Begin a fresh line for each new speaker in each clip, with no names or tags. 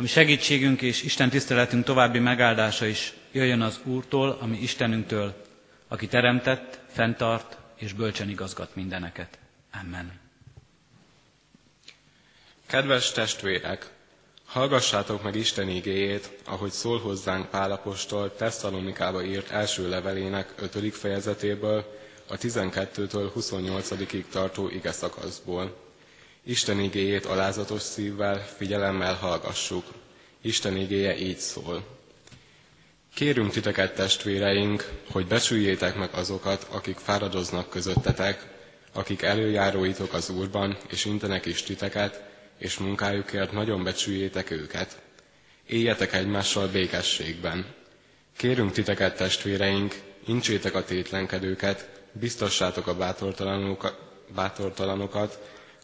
ami segítségünk és Isten tiszteletünk további megáldása is jöjjön az Úrtól, ami Istenünktől, aki teremtett, fenntart és bölcsen igazgat mindeneket. Amen.
Kedves testvérek! Hallgassátok meg Isten igéjét, ahogy szól hozzánk Pálapostól Tesszalonikába írt első levelének 5. fejezetéből, a 12-től 28-ig tartó ige szakaszból. Isten igéjét alázatos szívvel, figyelemmel hallgassuk. Isten igéje így szól. Kérünk titeket, testvéreink, hogy becsüljétek meg azokat, akik fáradoznak közöttetek, akik előjáróitok az Úrban, és intenek is titeket, és munkájukért nagyon becsüljétek őket. Éljetek egymással békességben. Kérünk titeket, testvéreink, incsétek a tétlenkedőket, biztossátok a bátortalanokat, bátortalanokat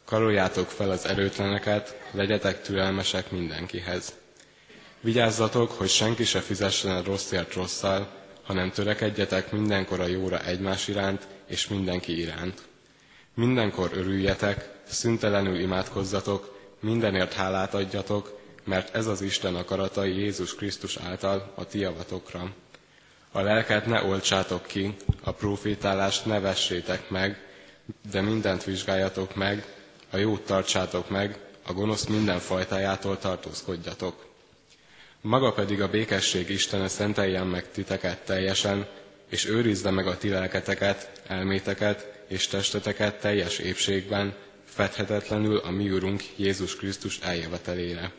karoljátok fel az erőtleneket, legyetek türelmesek mindenkihez. Vigyázzatok, hogy senki se fizessen rosszért rosszal, hanem törekedjetek mindenkor a jóra egymás iránt és mindenki iránt. Mindenkor örüljetek, szüntelenül imádkozzatok, mindenért hálát adjatok, mert ez az Isten akarata Jézus Krisztus által a ti javatokra. A lelket ne oltsátok ki, a profétálást ne vessétek meg, de mindent vizsgáljatok meg, a jót tartsátok meg, a gonosz minden fajtájától tartózkodjatok. Maga pedig a békesség Istene szenteljen meg titeket teljesen, és őrizze meg a ti lelketeket, elméteket és testeteket teljes épségben, fedhetetlenül a mi Urunk Jézus Krisztus eljövetelére.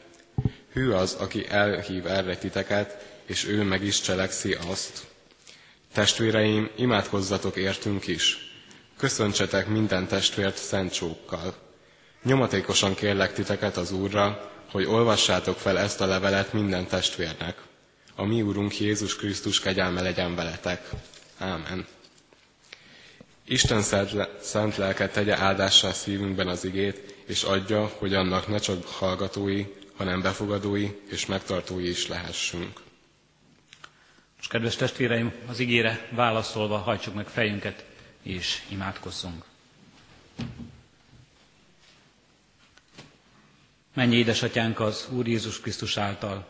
Hű az, aki elhív erre titeket, és ő meg is cselekszi azt. Testvéreim, imádkozzatok értünk is. Köszöntsetek minden testvért szent csókkal. Nyomatékosan kérlek titeket az Úrra, hogy olvassátok fel ezt a levelet minden testvérnek. A mi Úrunk Jézus Krisztus kegyelme legyen veletek. Ámen. Isten szent lelke tegye áldássá szívünkben az igét, és adja, hogy annak ne csak hallgatói, hanem befogadói és megtartói is lehessünk.
Most kedves testvéreim, az igére válaszolva hajtsuk meg fejünket és imádkozzunk. Mennyi édesatyánk az Úr Jézus Krisztus által.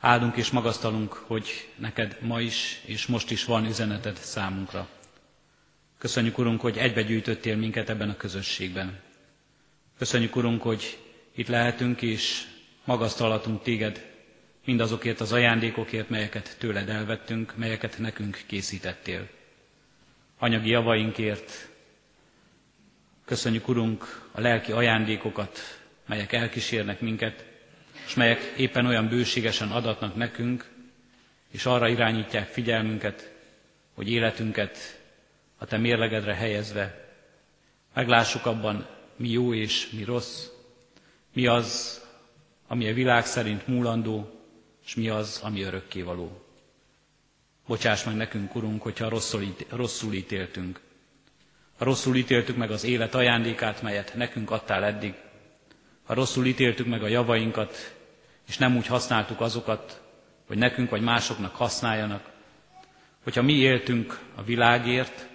Áldunk és magasztalunk, hogy neked ma is és most is van üzeneted számunkra. Köszönjük, Urunk, hogy egybegyűjtöttél minket ebben a közösségben. Köszönjük, Urunk, hogy itt lehetünk és magasztalhatunk téged mindazokért az ajándékokért, melyeket tőled elvettünk, melyeket nekünk készítettél. Anyagi javainkért köszönjük, Urunk, a lelki ajándékokat, melyek elkísérnek minket, és melyek éppen olyan bőségesen adatnak nekünk, és arra irányítják figyelmünket, hogy életünket a Te mérlegedre helyezve meglássuk abban, mi jó és mi rossz, mi az, ami a világ szerint múlandó, és mi az, ami örökkévaló. Bocsáss meg nekünk, Urunk, hogyha rosszul, rosszul ítéltünk. Ha rosszul ítéltük meg az élet ajándékát, melyet nekünk adtál eddig, ha rosszul ítéltük meg a javainkat, és nem úgy használtuk azokat, hogy nekünk vagy másoknak használjanak, hogyha mi éltünk a világért,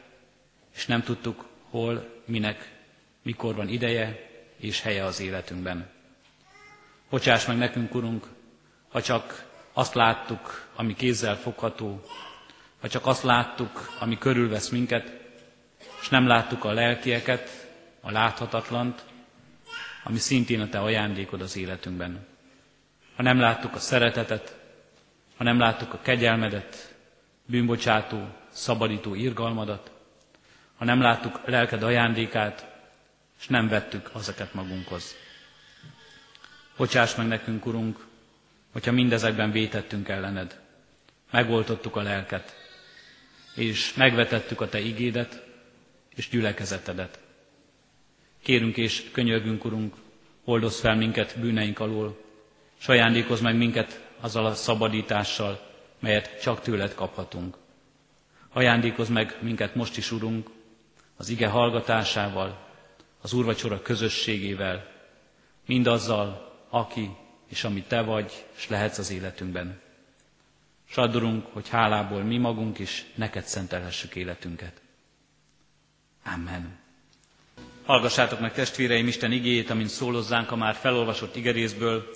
és nem tudtuk, hol, minek, mikor van ideje és helye az életünkben. Bocsáss meg nekünk, Urunk, ha csak azt láttuk, ami kézzel fogható, ha csak azt láttuk, ami körülvesz minket, és nem láttuk a lelkieket, a láthatatlant, ami szintén a Te ajándékod az életünkben. Ha nem láttuk a szeretetet, ha nem láttuk a kegyelmedet, bűnbocsátó, szabadító irgalmadat, ha nem láttuk lelked ajándékát, és nem vettük azokat magunkhoz. Bocsáss meg nekünk, Urunk, hogyha mindezekben vétettünk ellened. Megoltottuk a lelket, és megvetettük a Te igédet, és gyülekezetedet. Kérünk és könyörgünk, Urunk, oldozz fel minket bűneink alól, s ajándékozz meg minket azzal a szabadítással, melyet csak tőled kaphatunk. Ajándékozz meg minket most is, Urunk, az ige hallgatásával, az úrvacsora közösségével, mindazzal, aki és ami Te vagy, és lehetsz az életünkben. Sadurunk, hogy hálából mi magunk is neked szentelhessük életünket. Amen. Hallgassátok meg testvéreim Isten igéjét, amint szólozzánk a már felolvasott igerészből,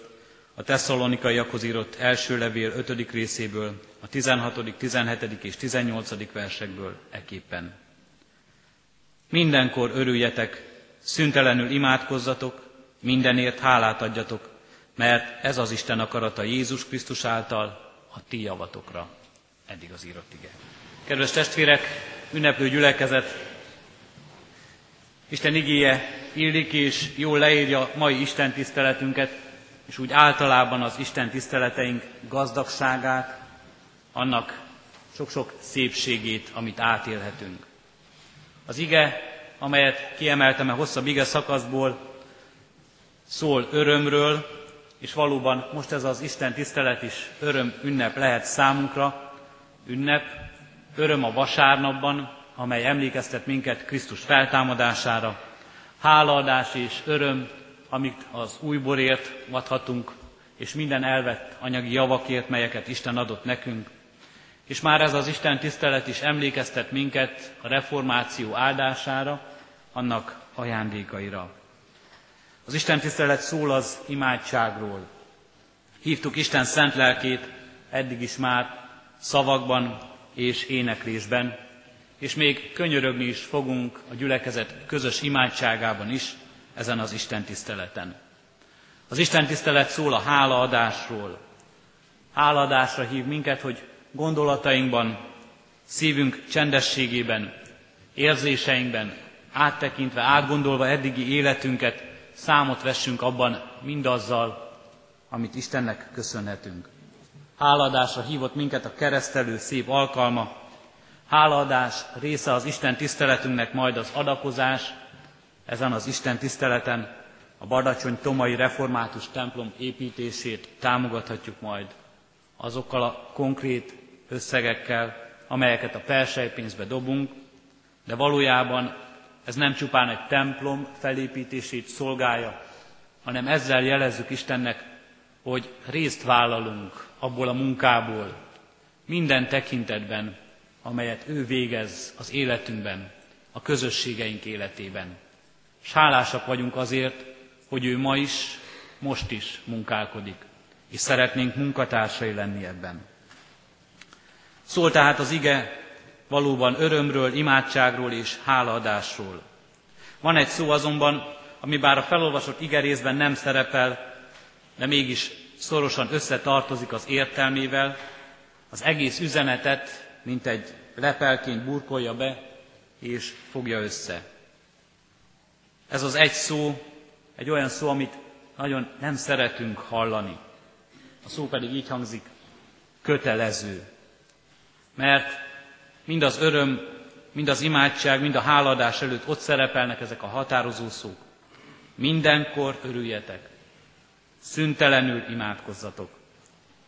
a tesszalonikaiakhoz írott első levél 5. részéből, a 16., 17. és 18. versekből eképpen. Mindenkor örüljetek, szüntelenül imádkozzatok, mindenért hálát adjatok, mert ez az Isten akarata Jézus Krisztus által a ti javatokra. Eddig az írott ige. Kedves testvérek, ünneplő gyülekezet, Isten igéje illik és jól leírja mai Isten tiszteletünket, és úgy általában az Isten tiszteleteink gazdagságát, annak sok-sok szépségét, amit átélhetünk. Az ige, amelyet kiemeltem a hosszabb ige szakaszból, szól örömről, és valóban most ez az Isten tisztelet is öröm ünnep lehet számunkra, ünnep, öröm a vasárnapban, amely emlékeztet minket Krisztus feltámadására, hálaadás és öröm, amit az újborért adhatunk, és minden elvett anyagi javakért, melyeket Isten adott nekünk. És már ez az Isten tisztelet is emlékeztet minket a reformáció áldására, annak ajándékaira. Az Isten tisztelet szól az imádságról. Hívtuk Isten szent lelkét eddig is már szavakban és éneklésben, és még könyörögni is fogunk a gyülekezet közös imádságában is ezen az Isten tiszteleten. Az Isten tisztelet szól a hálaadásról. Hálaadásra hív minket, hogy gondolatainkban, szívünk csendességében, érzéseinkben, áttekintve, átgondolva eddigi életünket, számot vessünk abban mindazzal, amit Istennek köszönhetünk. Háladásra hívott minket a keresztelő szép alkalma, Hálaadás része az Isten tiszteletünknek majd az adakozás, ezen az Isten tiszteleten a Badacsony Tomai Református templom építését támogathatjuk majd azokkal a konkrét összegekkel, amelyeket a persejpénzbe dobunk, de valójában ez nem csupán egy templom felépítését szolgálja, hanem ezzel jelezzük Istennek, hogy részt vállalunk abból a munkából, minden tekintetben, amelyet ő végez az életünkben, a közösségeink életében. S hálásak vagyunk azért, hogy ő ma is, most is munkálkodik, és szeretnénk munkatársai lenni ebben. Szól tehát az ige valóban örömről, imádságról és hálaadásról. Van egy szó azonban, ami bár a felolvasott igerészben nem szerepel, de mégis szorosan összetartozik az értelmével, az egész üzenetet mint egy lepelként burkolja be és fogja össze. Ez az egy szó, egy olyan szó, amit nagyon nem szeretünk hallani. A szó pedig így hangzik, kötelező. Mert mind az öröm, mind az imádság, mind a háladás előtt ott szerepelnek ezek a határozó szók. Mindenkor örüljetek, szüntelenül imádkozzatok,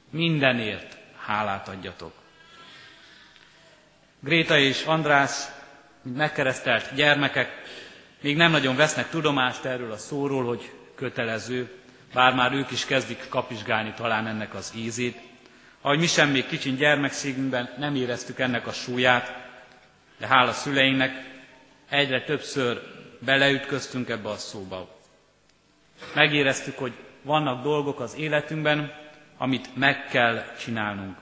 mindenért hálát adjatok. Gréta és András, mint megkeresztelt gyermekek, még nem nagyon vesznek tudomást erről a szóról, hogy kötelező, bár már ők is kezdik kapizsgálni talán ennek az ízét. Ahogy mi sem még kicsin gyermekségünkben nem éreztük ennek a súlyát, de hála szüleinknek egyre többször beleütköztünk ebbe a szóba. Megéreztük, hogy vannak dolgok az életünkben, amit meg kell csinálnunk.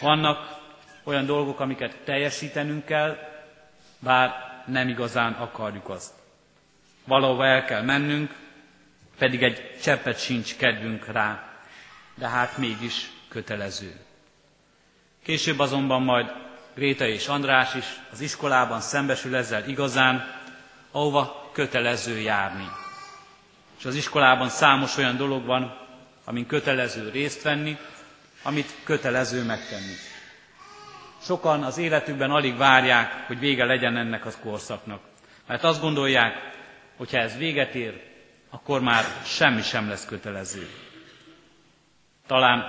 Vannak olyan dolgok, amiket teljesítenünk kell, bár nem igazán akarjuk azt. Valahova el kell mennünk, pedig egy cseppet sincs kedvünk rá, de hát mégis kötelező. Később azonban majd Gréta és András is az iskolában szembesül ezzel igazán, ahova kötelező járni. És az iskolában számos olyan dolog van, amin kötelező részt venni, amit kötelező megtenni. Sokan az életükben alig várják, hogy vége legyen ennek az korszaknak. Mert azt gondolják, hogy ha ez véget ér, akkor már semmi sem lesz kötelező. Talán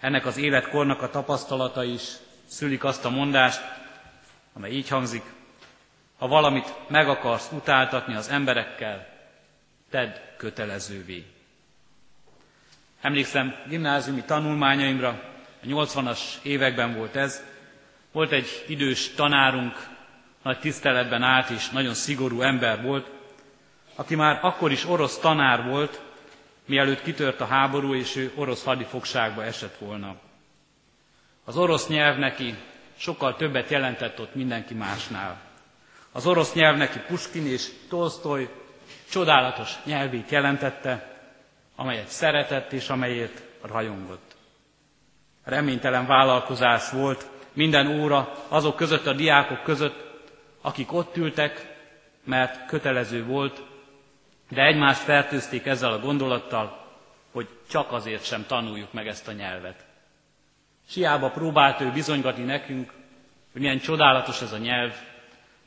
ennek az életkornak a tapasztalata is szülik azt a mondást, amely így hangzik, ha valamit meg akarsz utáltatni az emberekkel, tedd kötelezővé. Emlékszem, gimnáziumi tanulmányaimra, a 80-as években volt ez, volt egy idős tanárunk, nagy tiszteletben állt és nagyon szigorú ember volt, aki már akkor is orosz tanár volt, mielőtt kitört a háború, és ő orosz hadifogságba esett volna. Az orosz nyelv neki sokkal többet jelentett ott mindenki másnál. Az orosz nyelv neki Puskin és Tolstoy csodálatos nyelvét jelentette, amelyet szeretett és amelyért rajongott. Reménytelen vállalkozás volt minden óra azok között a diákok között, akik ott ültek, mert kötelező volt, de egymást fertőzték ezzel a gondolattal, hogy csak azért sem tanuljuk meg ezt a nyelvet. Siába próbált ő bizonygatni nekünk, hogy milyen csodálatos ez a nyelv,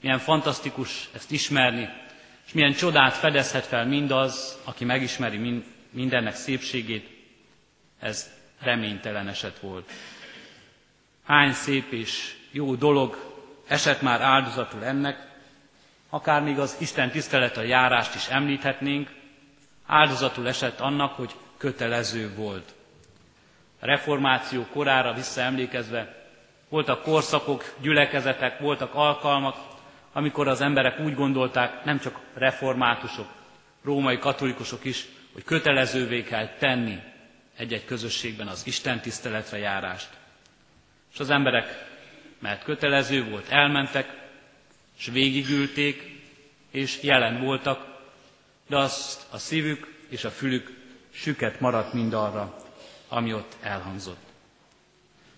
milyen fantasztikus ezt ismerni, és milyen csodát fedezhet fel mindaz, aki megismeri mindennek szépségét. Ez reménytelen eset volt. Hány szép és jó dolog esett már áldozatul ennek, akár még az Isten tisztelet a járást is említhetnénk, áldozatul esett annak, hogy kötelező volt. A reformáció korára visszaemlékezve voltak korszakok, gyülekezetek, voltak alkalmak, amikor az emberek úgy gondolták, nem csak reformátusok, római katolikusok is, hogy kötelezővé kell tenni egy-egy közösségben az Isten tiszteletre járást. És az emberek, mert kötelező volt, elmentek, és végigülték, és jelen voltak, de azt a szívük és a fülük süket maradt mindarra, ami ott elhangzott.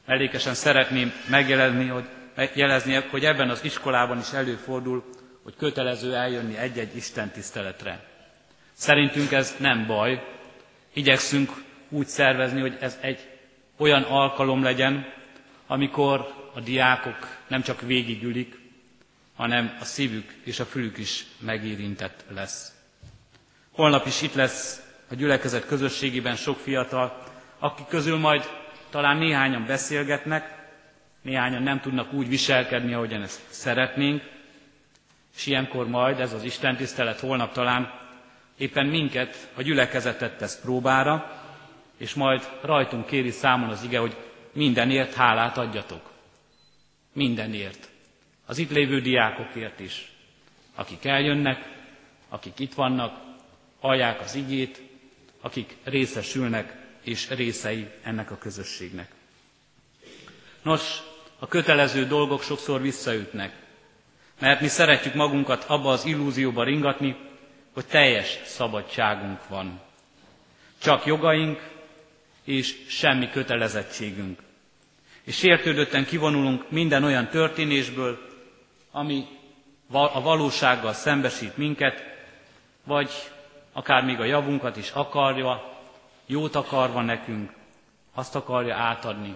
Mellékesen szeretném megjelezni, hogy, jelezni, hogy ebben az iskolában is előfordul, hogy kötelező eljönni egy-egy Isten tiszteletre. Szerintünk ez nem baj, igyekszünk úgy szervezni, hogy ez egy olyan alkalom legyen, amikor a diákok nem csak végigülik, hanem a szívük és a fülük is megérintett lesz. Holnap is itt lesz a gyülekezet közösségében sok fiatal, akik közül majd talán néhányan beszélgetnek, néhányan nem tudnak úgy viselkedni, ahogyan ezt szeretnénk, és ilyenkor majd ez az Isten tisztelet holnap talán éppen minket, a gyülekezetet tesz próbára, és majd rajtunk kéri számon az ige, hogy mindenért hálát adjatok. Mindenért. Az itt lévő diákokért is, akik eljönnek, akik itt vannak, hallják az igét, akik részesülnek és részei ennek a közösségnek. Nos, a kötelező dolgok sokszor visszaütnek, mert mi szeretjük magunkat abba az illúzióba ringatni, hogy teljes szabadságunk van. Csak jogaink és semmi kötelezettségünk. És sértődötten kivonulunk minden olyan történésből, ami a valósággal szembesít minket, vagy akár még a javunkat is akarja, jót akarva nekünk, azt akarja átadni,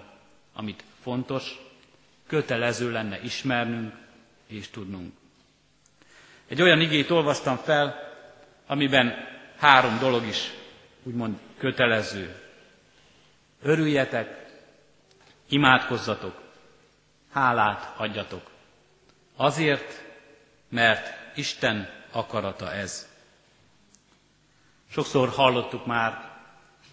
amit fontos, kötelező lenne ismernünk és tudnunk. Egy olyan igét olvastam fel, amiben három dolog is úgymond kötelező. Örüljetek, imádkozzatok, hálát adjatok. Azért, mert Isten akarata ez. Sokszor hallottuk már,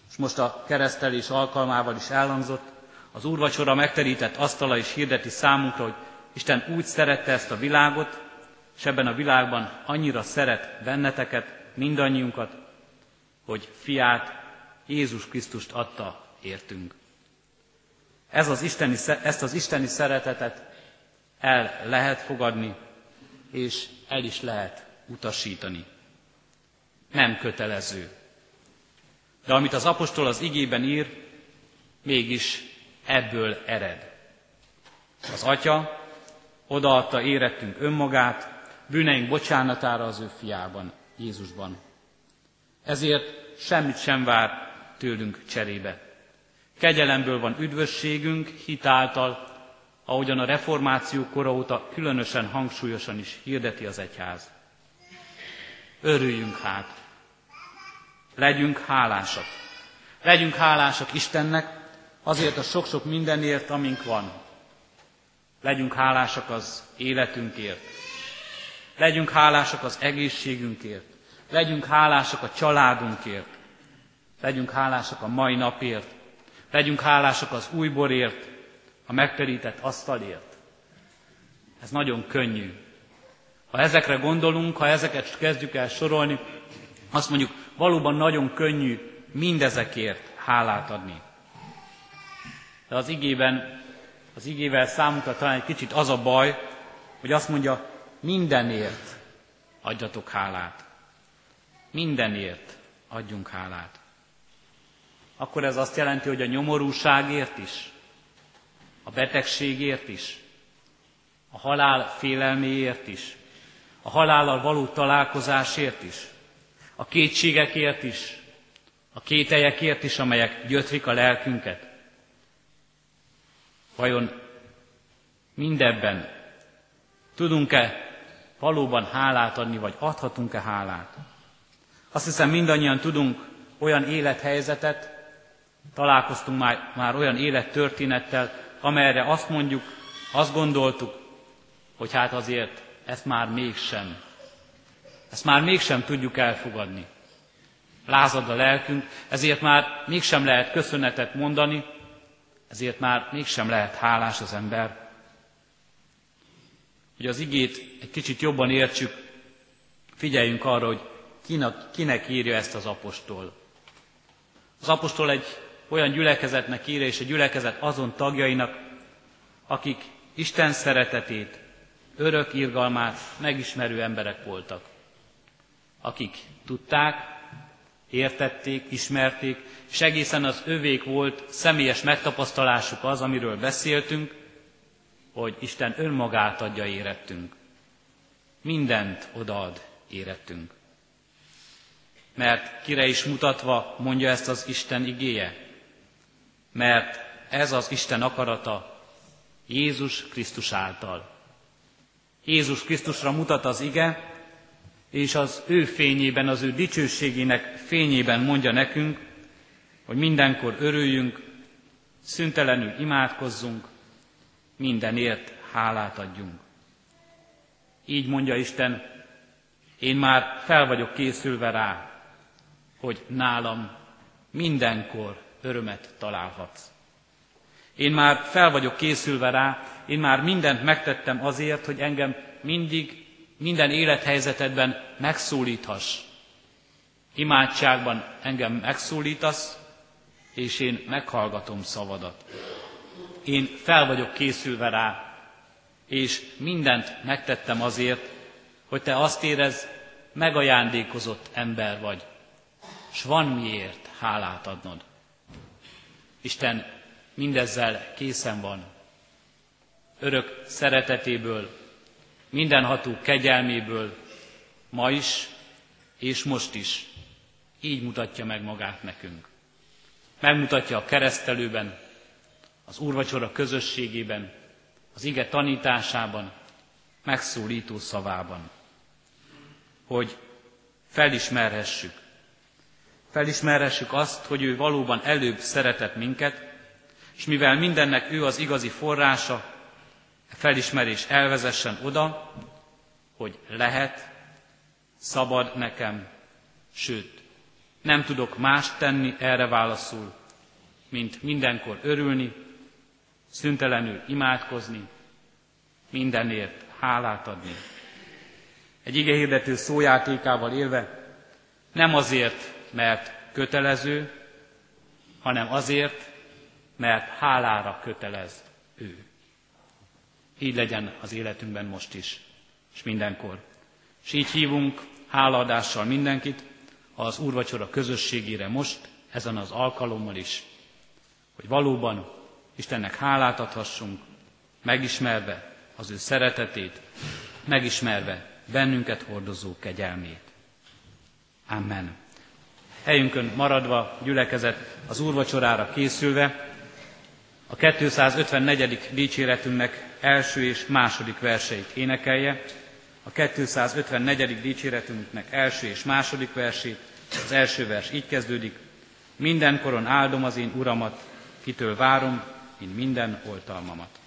és most a keresztelés alkalmával is elhangzott, az úrvacsora megterített asztala is hirdeti számunkra, hogy Isten úgy szerette ezt a világot, és ebben a világban annyira szeret benneteket, mindannyiunkat, hogy fiát, Jézus Krisztust adta értünk. Ez az isteni, ezt az isteni szeretetet el lehet fogadni, és el is lehet utasítani. Nem kötelező. De amit az apostol az igében ír, mégis ebből ered. Az Atya odaadta érettünk önmagát, bűneink bocsánatára az ő fiában, Jézusban. Ezért semmit sem vár tőlünk cserébe. Kegyelemből van üdvösségünk hitáltal, ahogyan a reformáció kora óta különösen hangsúlyosan is hirdeti az egyház. Örüljünk hát, legyünk hálásak. Legyünk hálásak Istennek azért a sok-sok mindenért, amink van. Legyünk hálásak az életünkért. Legyünk hálásak az egészségünkért. Legyünk hálásak a családunkért. Legyünk hálásak a mai napért. Legyünk hálásak az új borért, a megterített asztalért. Ez nagyon könnyű. Ha ezekre gondolunk, ha ezeket kezdjük el sorolni, azt mondjuk, valóban nagyon könnyű mindezekért hálát adni. De az igében, az igével számunkra talán egy kicsit az a baj, hogy azt mondja, mindenért adjatok hálát. Mindenért adjunk hálát. Akkor ez azt jelenti, hogy a nyomorúságért is, a betegségért is, a halál félelméért is, a halállal való találkozásért is, a kétségekért is, a kételyekért is, amelyek gyötrik a lelkünket. Vajon mindebben tudunk-e valóban hálát adni, vagy adhatunk-e hálát? Azt hiszem mindannyian tudunk olyan élethelyzetet, találkoztunk már, már olyan élettörténettel, amelyre azt mondjuk, azt gondoltuk, hogy hát azért ezt már mégsem, ezt már mégsem tudjuk elfogadni. Lázad a lelkünk, ezért már mégsem lehet köszönetet mondani, ezért már mégsem lehet hálás az ember. Hogy az igét egy kicsit jobban értsük, figyeljünk arra, hogy kinek, kinek írja ezt az apostol. Az apostol egy olyan gyülekezetnek írja, és a gyülekezet azon tagjainak, akik Isten szeretetét, örök irgalmát megismerő emberek voltak. Akik tudták, értették, ismerték, és egészen az övék volt személyes megtapasztalásuk az, amiről beszéltünk, hogy Isten önmagát adja érettünk. Mindent odaad érettünk. Mert kire is mutatva mondja ezt az Isten igéje? Mert ez az Isten akarata Jézus Krisztus által. Jézus Krisztusra mutat az ige, és az ő fényében, az ő dicsőségének fényében mondja nekünk, hogy mindenkor örüljünk, szüntelenül imádkozzunk, mindenért hálát adjunk. Így mondja Isten, én már fel vagyok készülve rá, hogy nálam mindenkor örömet találhatsz. Én már fel vagyok készülve rá, én már mindent megtettem azért, hogy engem mindig, minden élethelyzetedben megszólíthass. Imádságban engem megszólítasz, és én meghallgatom szavadat. Én fel vagyok készülve rá, és mindent megtettem azért, hogy te azt érez, megajándékozott ember vagy, s van miért hálát adnod. Isten mindezzel készen van. Örök szeretetéből, mindenható kegyelméből, ma is és most is így mutatja meg magát nekünk. Megmutatja a keresztelőben, az úrvacsora közösségében, az ige tanításában, megszólító szavában, hogy felismerhessük, felismerhessük azt, hogy ő valóban előbb szeretett minket, és mivel mindennek ő az igazi forrása, a felismerés elvezessen oda, hogy lehet, szabad nekem, sőt, nem tudok más tenni erre válaszul, mint mindenkor örülni, szüntelenül imádkozni, mindenért hálát adni. Egy igehirdető szójátékával élve, nem azért, mert kötelező, hanem azért, mert hálára kötelez ő. Így legyen az életünkben most is, és mindenkor. És így hívunk hálaadással mindenkit az úrvacsora közösségére most, ezen az alkalommal is, hogy valóban Istennek hálát adhassunk, megismerve az ő szeretetét, megismerve bennünket hordozó kegyelmét. Amen. Helyünkön maradva, gyülekezet, az úrvacsorára készülve, a 254. dicséretünknek első és második verseit énekelje, a 254. dicséretünknek első és második versét, az első vers így kezdődik, mindenkoron áldom az én uramat, kitől várom, én minden oltalmamat.